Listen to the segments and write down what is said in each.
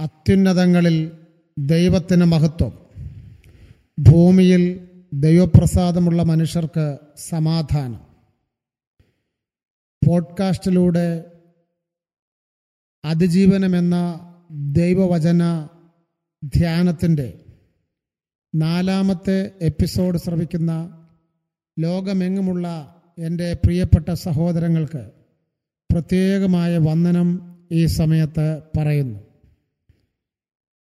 അത്യുന്നതങ്ങളിൽ ദൈവത്തിന് മഹത്വം. ഭൂമിയിൽ ദൈവപ്രസാദമുള്ള മനുഷ്യർക്ക് സമാധാനം. പോഡ്കാസ്റ്റിലൂടെ അതിജീവനമെന്ന ദൈവവചന ധ്യാനത്തിന്റെ നാലാമത്തെ എപ്പിസോഡ് ശ്രവിക്കുന്ന ലോകമെങ്ങുമുള്ള എന്റെ പ്രിയപ്പെട്ട സഹോദരങ്ങൾക്ക് പ്രത്യേകമായ വന്ദനം ഈ സമയത്ത് പറയുന്നു.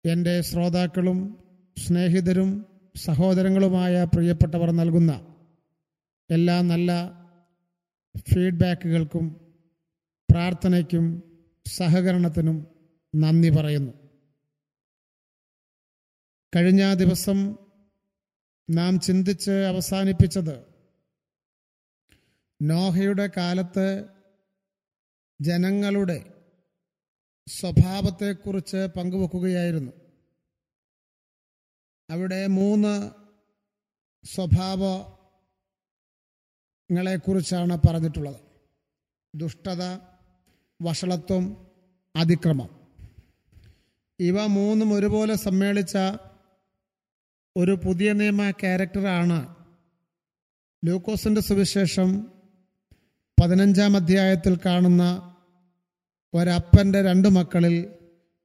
എന്റെ ശ്രോതാക്കളും സ്നേഹിതരും സഹോദരങ്ങളുമായ പ്രിയപ്പെട്ടവർ നൽകുന്ന എല്ലാ നല്ല ഫീഡ്ബാക്കുകൾക്കും പ്രാർത്ഥനയ്ക്കും സഹകരണത്തിനും നന്ദി പറയുന്നു. കഴിഞ്ഞ ദിവസം നാം ചിന്തിച്ച് അവസാനിപ്പിച്ചത് നോഹയുടെ കാലത്ത് ജനങ്ങളുടെ സ്വഭാവത്തെക്കുറിച്ച് പങ്കുവെക്കുകയായിരുന്നു. അവിടെ മൂന്ന് സ്വഭാവങ്ങളെ കുറിച്ചാണ് പറഞ്ഞിട്ടുള്ളത്. ദുഷ്ടത വഷളത്വം അതിക്രമം. ഇവ മൂന്നും ഒരുപോലെ സമ്മേളിച്ച ഒരു പുതിയ നിയമ ക്യാരക്ടറാണ് ലൂക്കോസിന്റെ സുവിശേഷം പതിനഞ്ചാം അധ്യായത്തിൽ കാണുന്ന ഒരപ്പന്റെ രണ്ട് മക്കളിൽ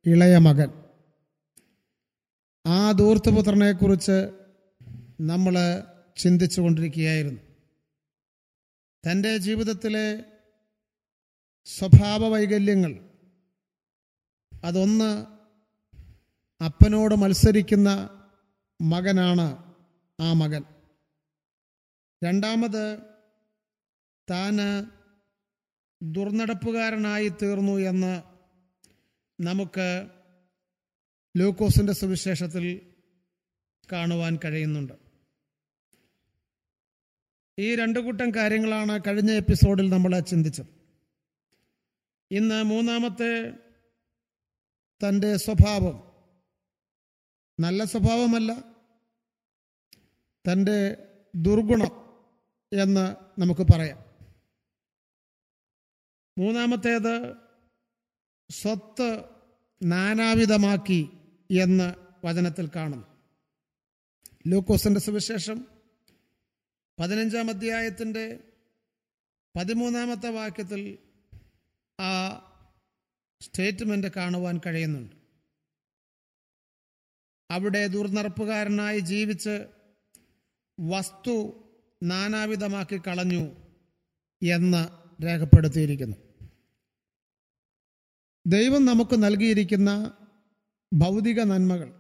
ഇളയ മകൻ. ആ ദൂർത്തുപുത്രനെക്കുറിച്ച് നമ്മൾ ചിന്തിച്ചു കൊണ്ടിരിക്കുകയായിരുന്നു തന്റെ ജീവിതത്തിലെ സ്വഭാവ വൈകല്യങ്ങൾ അതൊന്ന് അപ്പനോട് മത്സരിക്കുന്ന മകനാണ് ആ മകൻ. രണ്ടാമത് താന് ദുർനടപ്പുകാരനായി തീർന്നു എന്ന് നമുക്ക് ലൂക്കോസിന്റെ സുവിശേഷത്തിൽ കാണുവാൻ കഴിയുന്നുണ്ട്. ഈ രണ്ടു കൂട്ടം കാര്യങ്ങളാണ് കഴിഞ്ഞ എപ്പിസോഡിൽ നമ്മൾ ചിന്തിച്ചത്. ഇന്ന് മൂന്നാമത്തെ തന്റെ സ്വഭാവം നല്ല സ്വഭാവമല്ല തന്റെ ദുർഗുണം എന്ന് നമുക്ക് പറയാം. മൂന്നാമത്തേത് സ്വത്ത് നാനാവിധമാക്കി എന്ന് വചനത്തിൽ കാണുന്നു. ലൂക്കോസിന്റെ സുവിശേഷം പതിനഞ്ചാം അധ്യായത്തിന്റെ പതിമൂന്നാമത്തെ വാക്യത്തിൽ ആ സ്റ്റേറ്റ്മെന്റ് കാണുവാൻ കഴിയുന്നുണ്ട്. അവിടെ ദുർനടപ്പുകാരനായി ജീവിച്ച് വസ്തു നാനാവിധമാക്കി കളഞ്ഞു എന്ന് രേഖപ്പെടുത്തിയിരിക്കുന്നു. ദൈവം നമുക്ക് നൽകിയിരിക്കുന്ന ഭൗതിക നന്മകൾ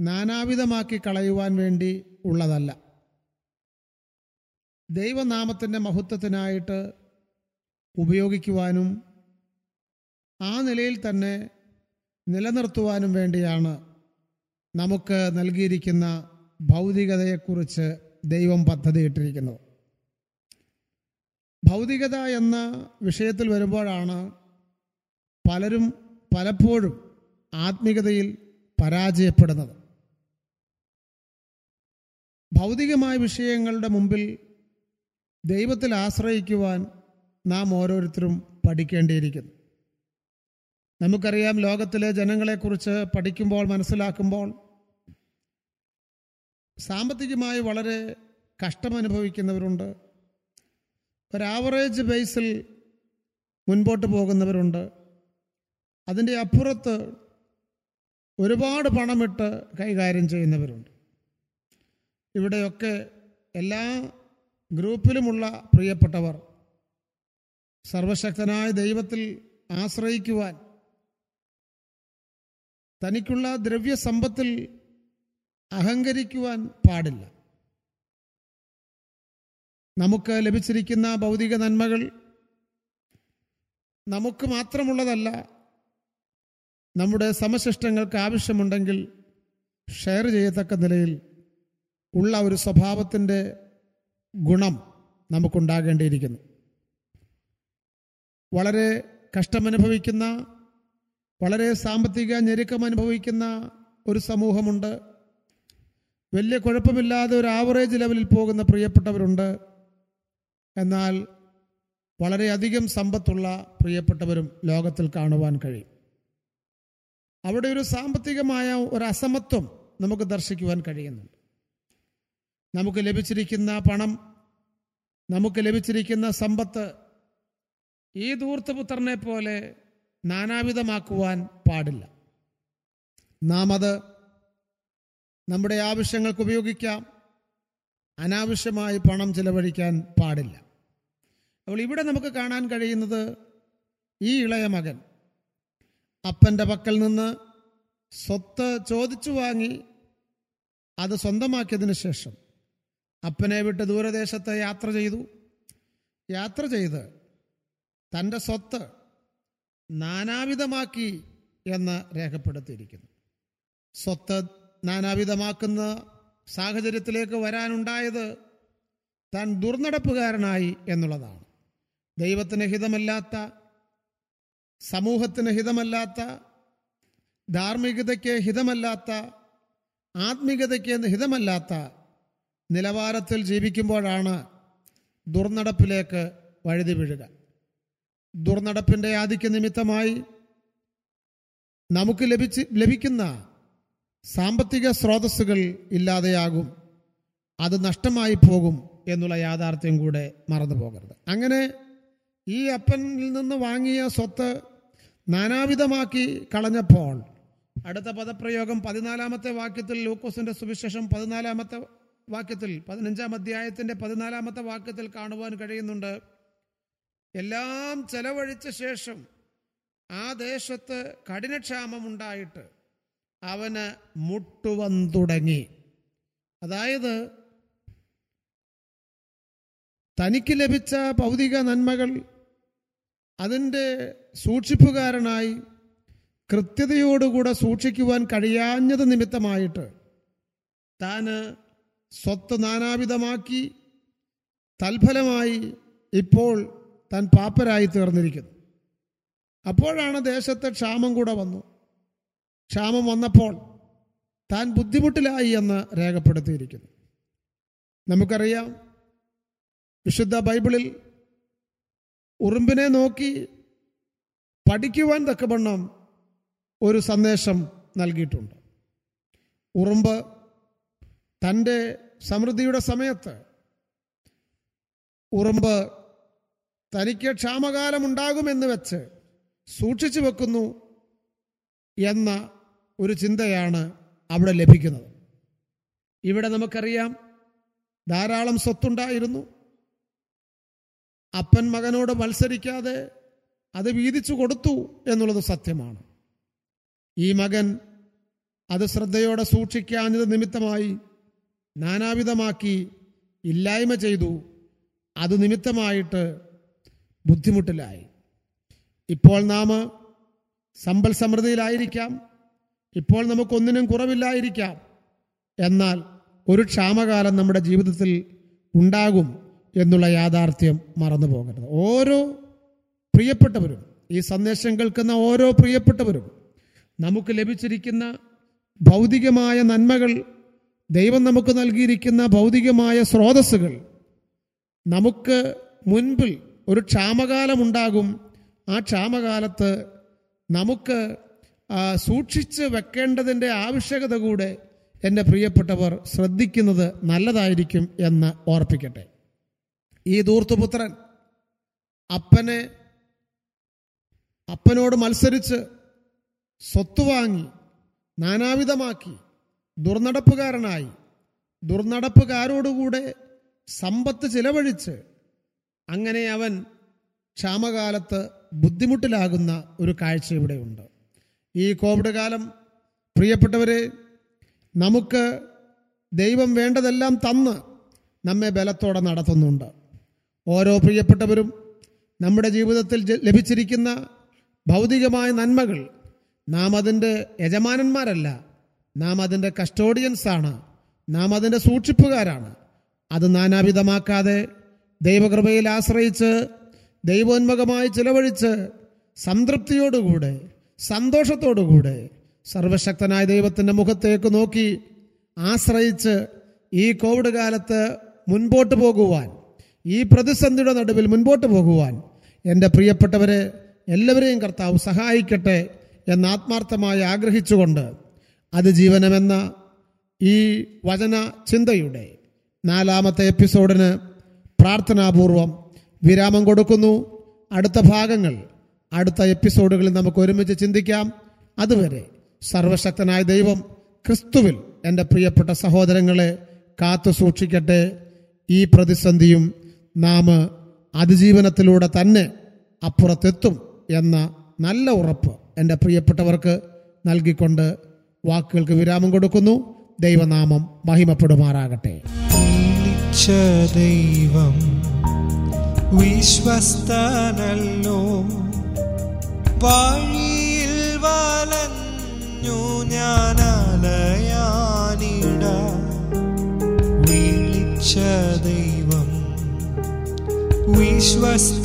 നാനാവിധമാക്കി കളയുവാൻ വേണ്ടി ഉള്ളതല്ല. ദൈവനാമത്തിന്റെ മഹത്വത്തിനായിട്ട് ഉപയോഗിക്കുവാനും ആ നിലയിൽ തന്നെ നിലനിർത്തുവാനും വേണ്ടിയാണ് നമുക്ക് നൽകിയിരിക്കുന്ന ഭൗതികതയെക്കുറിച്ച് ദൈവം പദ്ധതിയിട്ടിരിക്കുന്നത്. ഭൗതികത എന്ന വിഷയത്തിൽ വരുമ്പോഴാണ് പലരും പലപ്പോഴും ആത്മീകതയിൽ പരാജയപ്പെടുന്നത്. ഭൗതികമായ വിഷയങ്ങളുടെ മുമ്പിൽ ദൈവത്തിൽ ആശ്രയിക്കുവാൻ നാം ഓരോരുത്തരും പഠിക്കേണ്ടിയിരിക്കുന്നു. നമുക്കറിയാം ലോകത്തിലെ ജനങ്ങളെക്കുറിച്ച് പഠിക്കുമ്പോൾ മനസ്സിലാക്കുമ്പോൾ സാമ്പത്തികമായി വളരെ കഷ്ടമനുഭവിക്കുന്നവരുണ്ട്. ഒരു ആവറേജ് ബേസിൽ മുൻപോട്ട് പോകുന്നവരുണ്ട്. അതിന്റെ അപ്പുറത്ത് ഒരുപാട് പണമിട്ട് കൈകാര്യം ചെയ്യുന്നവരുണ്ട്. ഇവിടെയൊക്കെ എല്ലാ ഗ്രൂപ്പിലുമുള്ള പ്രിയപ്പെട്ടവർ സർവശക്തനായ ദൈവത്തിൽ ആശ്രയിക്കുവാൻ തനിക്കുള്ള ദ്രവ്യസമ്പത്തിൽ അഹങ്കരിക്കുവാൻ പാടില്ല. നമുക്ക് ലഭിച്ചിരിക്കുന്ന ഭൗതിക നന്മകൾ നമുക്ക് മാത്രമുള്ളതല്ല നമ്മുടെ സമശിഷ്ടങ്ങൾക്ക് ആവശ്യമുണ്ടെങ്കിൽ ഷെയർ ചെയ്യത്തക്ക നിലയിൽ ഉള്ള ഒരു സ്വഭാവത്തിന്റെ ഗുണം നമുക്കുണ്ടാകേണ്ടിയിരിക്കുന്നു. വളരെ കഷ്ടമനുഭവിക്കുന്ന വളരെ സാമ്പത്തിക ഞെരുക്കം അനുഭവിക്കുന്ന ഒരു സമൂഹമുണ്ട്. വലിയ കുഴപ്പമില്ലാതെ ഒരു ആവറേജ് ലെവലിൽ പോകുന്ന പ്രിയപ്പെട്ടവരുണ്ട്. എന്നാൽ വളരെയധികം സമ്പത്തുള്ള പ്രിയപ്പെട്ടവരും ലോകത്തിൽ കാണുവാൻ കഴിയും. അവിടെ ഒരു സാമ്പത്തികമായ ഒരു അസമത്വം നമുക്ക് ദർശിക്കുവാൻ കഴിയുന്നുണ്ട്. നമുക്ക് ലഭിച്ചിരിക്കുന്ന പണം നമുക്ക് ലഭിച്ചിരിക്കുന്ന സമ്പത്ത് ഈ ധൂർത്തപുത്രനെ പോലെ നാനാവിധമാക്കുവാൻ പാടില്ല. നാം അത് നമ്മുടെ ആവശ്യങ്ങൾക്ക് ഉപയോഗിക്കാം. അനാവശ്യമായി പണം ചിലവഴിക്കാൻ പാടില്ല. അപ്പോൾ ഇവിടെ നമുക്ക് കാണാൻ കഴിയുന്നത് ഈ ഇളയ മകൻ അപ്പന്റെ പക്കൽ നിന്ന് സ്വത്ത് ചോദിച്ചു വാങ്ങി അത് സ്വന്തമാക്കിയതിനു ശേഷം അപ്പനെ വിട്ട് ദൂരദേശത്ത് യാത്ര ചെയ്തു. യാത്ര ചെയ്ത് തന്റെ സ്വത്ത് നാനാവിധമാക്കി എന്ന് രേഖപ്പെടുത്തിയിരിക്കുന്നു. സ്വത്ത് നാനാവിധമാക്കുന്ന സാഹചര്യത്തിലേക്ക് വരാനുണ്ടായത് താൻ ദുർനടപ്പുകാരനായി എന്നുള്ളതാണ്. ദൈവത്തിന് ഹിതമല്ലാത്ത സമൂഹത്തിന് ഹിതമല്ലാത്ത ധാർമ്മികതയ്ക്ക് ഹിതമല്ലാത്ത ആത്മീകതയ്ക്ക് ഹിതമല്ലാത്ത നിലവാരത്തിൽ ജീവിക്കുമ്പോഴാണ് ദുർനടപ്പിലേക്ക് വഴുതി വീഴുക. ദുർനടപ്പിന്റെ ആധിക്യ നിമിത്തമായി നമുക്ക് ലഭിച്ച് ലഭിക്കുന്ന സാമ്പത്തിക സ്രോതസ്സുകൾ ഇല്ലാതെയാകും. അത് നഷ്ടമായി പോകും എന്നുള്ള യാഥാർത്ഥ്യം കൂടെ മറന്നു പോകരുത് അങ്ങനെ ഈ അപ്പനിൽ നിന്ന് വാങ്ങിയ സ്വത്ത് നാനാവിധമാക്കി കളഞ്ഞപ്പോൾ അടുത്ത പദപ്രയോഗം പതിനാലാമത്തെ വാക്യത്തിൽ ലൂക്കോസിന്റെ സുവിശേഷം പതിനാലാമത്തെ വാക്യത്തിൽ പതിനഞ്ചാം അധ്യായത്തിന്റെ പതിനാലാമത്തെ വാക്യത്തിൽ കാണുവാൻ കഴിയുന്നുണ്ട്. എല്ലാം ചെലവഴിച്ച ശേഷം ആ ദേശത്ത് കഠിനക്ഷാമം ഉണ്ടായിട്ട് അവന് മുട്ടുവൻ തുടങ്ങി അതായത് തനിക്ക് ലഭിച്ച ഭൗതിക നന്മകൾ അതിന്റെ സൂക്ഷിപ്പുകാരനായി കൃത്യതയോടുകൂടെ സൂക്ഷിക്കുവാൻ കഴിയാഞ്ഞത് നിമിത്തമായിട്ട് താൻ സ്വത്ത് നാനാവിധമാക്കി തൽഫലമായി ഇപ്പോൾ താൻ പാപ്പരായി തീർന്നിരിക്കുന്നു. അപ്പോഴാണ് ദേശത്തെ ക്ഷാമം കൂടെ വന്നു. ക്ഷാമം വന്നപ്പോൾ താൻ ബുദ്ധിമുട്ടിലായി എന്ന് രേഖപ്പെടുത്തിയിരിക്കുന്നു. നമുക്കറിയാം വിശുദ്ധ ബൈബിളിൽ ഉറുമ്പിനെ നോക്കി പഠിക്കുവാൻ തക്കവണ്ണം ഒരു സന്ദേശം നൽകിയിട്ടുണ്ട്. ഉറുമ്പ് തന്റെ സമൃദ്ധിയുടെ സമയത്ത് ഉറുമ്പ് തനിക്ക് ക്ഷാമകാലമുണ്ടാകുമെന്ന് വെച്ച് സൂക്ഷിച്ചു വെക്കുന്നു എന്ന ഒരു ചിന്തയാണ് അവിടെ ലഭിക്കുന്നത്. ഇവിടെ നമുക്കറിയാം ധാരാളം സ്വത്തുണ്ടായിരുന്നു. അപ്പൻ മകനോട് മത്സരിക്കാതെ അത് വീതിച്ചു കൊടുത്തു എന്നുള്ളത് സത്യമാണ്. ഈ മകൻ അത് ശ്രദ്ധയോടെ സൂക്ഷിക്കാഞ്ഞത് നിമിത്തമായി നാനാവിധമാക്കി ഇല്ലായ്മ ചെയ്തു. അത് നിമിത്തമായിട്ട് ബുദ്ധിമുട്ടിലായി. ഇപ്പോൾ നാം സമ്പൽ സമൃദ്ധിയിലായിരിക്കാം. ഇപ്പോൾ നമുക്കൊന്നിനും കുറവില്ലായിരിക്കാം. എന്നാൽ ഒരു ക്ഷാമകാലം നമ്മുടെ ജീവിതത്തിൽ ഉണ്ടാകും. എന്നുള്ള യാഥാർത്ഥ്യം മറന്നു പോകരുത്. ഓരോ പ്രിയപ്പെട്ടവരും ഈ സന്ദേശം കേൾക്കുന്ന ഓരോ പ്രിയപ്പെട്ടവരും നമുക്ക് ലഭിച്ചിരിക്കുന്ന ഭൗതികമായ നന്മകൾ ദൈവം നമുക്ക് നൽകിയിരിക്കുന്ന ഭൗതികമായ സ്രോതസ്സുകൾ നമുക്ക് മുൻപിൽ ഒരു ക്ഷാമകാലമുണ്ടാകും ആ ക്ഷാമകാലത്ത് നമുക്ക് സൂക്ഷിച്ച് വെക്കേണ്ടതിന്റെ ആവശ്യകത കൂടെ എന്റെ പ്രിയപ്പെട്ടവർ ശ്രദ്ധിക്കുന്നത് നല്ലതായിരിക്കും എന്ന് ഓർപ്പിക്കട്ടെ. ഈ ധൂർത്തുപുത്രൻ അപ്പനെ അപ്പനോട് മത്സരിച്ച് സ്വത്ത് വാങ്ങി നാനാവിധമാക്കി ദുർനടപ്പുകാരനായി. ദുർനടപ്പുകാരോടുകൂടെ സമ്പത്ത് ചിലവഴിച്ച് അങ്ങനെ അവൻ ക്ഷാമകാലത്ത് ബുദ്ധിമുട്ടിലാകുന്ന ഒരു കാഴ്ച ഇവിടെയുണ്ട്. ഈ കോവിഡ് കാലം പ്രിയപ്പെട്ടവരെ നമുക്ക് ദൈവം വേണ്ടതെല്ലാം തന്ന് നമ്മെ ബലത്തോടെ നടത്തുന്നുണ്ട്. ഓരോ പ്രിയപ്പെട്ടവരും നമ്മുടെ ജീവിതത്തിൽ ലഭിച്ചിരിക്കുന്ന ഭൗതികമായ നന്മകൾ. നാം അതിന്റെ യജമാനന്മാരല്ല. നാം അതിന്റെ കസ്റ്റോഡിയൻസ് ആണ്. നാം അതിന്റെ സൂക്ഷിപ്പുകാരാണ്. അത് നാനാവിധമാക്കാതെ ദൈവകൃപയിൽ ആശ്രയിച്ച് ദൈവോന്മുഖമായി ചിലവഴിച്ച് സംതൃപ്തിയോടുകൂടെ സന്തോഷത്തോടുകൂടെ സർവശക്തനായ ദൈവത്തിന്റെ മുഖത്തേക്ക് നോക്കി ആശ്രയിച്ച് ഈ കോവിഡ് കാലത്ത് മുൻപോട്ട് പോകുവാൻ ഈ പ്രതിസന്ധിയുടെ നടുവിൽ മുൻപോട്ട് പോകുവാൻ എന്റെ പ്രിയപ്പെട്ടവരെ എല്ലാവരെയും കർത്താവ് സഹായിക്കട്ടെ എന്ന് ആത്മാർത്ഥമായി ആഗ്രഹിച്ചുകൊണ്ട് അതിജീവനമെന്ന ഈ വചന ചിന്തയുടെ നാലാമത്തെ എപ്പിസോഡിന് പ്രാർത്ഥനാപൂർവം വിരാമം കൊടുക്കുന്നു. അടുത്ത ഭാഗങ്ങൾ അടുത്ത എപ്പിസോഡുകളിൽ നമുക്ക് ഒരുമിച്ച് ചിന്തിക്കാം. അതുവരെ സർവശക്തനായ ദൈവം ക്രിസ്തുവിൽ എന്റെ പ്രിയപ്പെട്ട സഹോദരങ്ങളെ കാത്തു സൂക്ഷിക്കട്ടെ ഈ പ്രതിസന്ധിയും നാം അതിജീവനത്തിലൂടെ തന്നെ അപ്പുറത്തെത്തും എന്ന നല്ല ഉറപ്പ് എന്റെ പ്രിയപ്പെട്ടവർക്ക് നൽകിക്കൊണ്ട് വാക്കുകൾക്ക് വിരാമം കൊടുക്കുന്നു. ദൈവനാമം മഹിമപ്പെടുമാറാകട്ടെ. ദൈവം വിശ്വസ്തനല്ലോ. വഴിയിൽ വലഞ്ഞു ഞാനലയാനിട വിളിച്ച ദൈവം വിശ്വസ്തനല്ലോ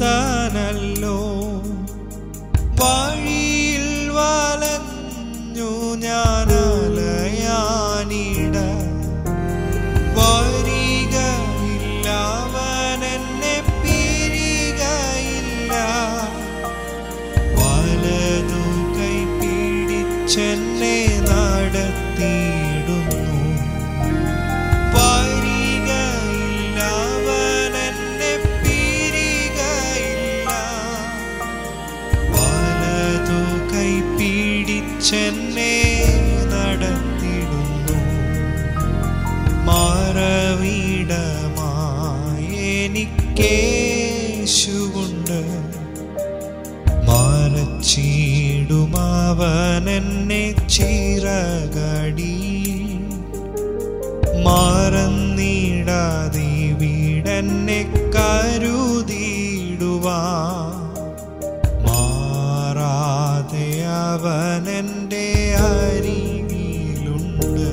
വഴിയിൽ വലഞ്ഞു ഞാനലയാനിട വരികയില്ല അവനെന്നെ പിരികയില്ല. വലതു കൈ പിടിച്ചെന്നെ നടത്തിയിടുന്നു മറച്ചിടുമവനെന്നെ ചിറകടി. മാറന്നീടാതെ വീടെന്നെ കരുതിയിടുവാ. മാറാതെ അവനെന്റെ അരികിലുണ്ട്.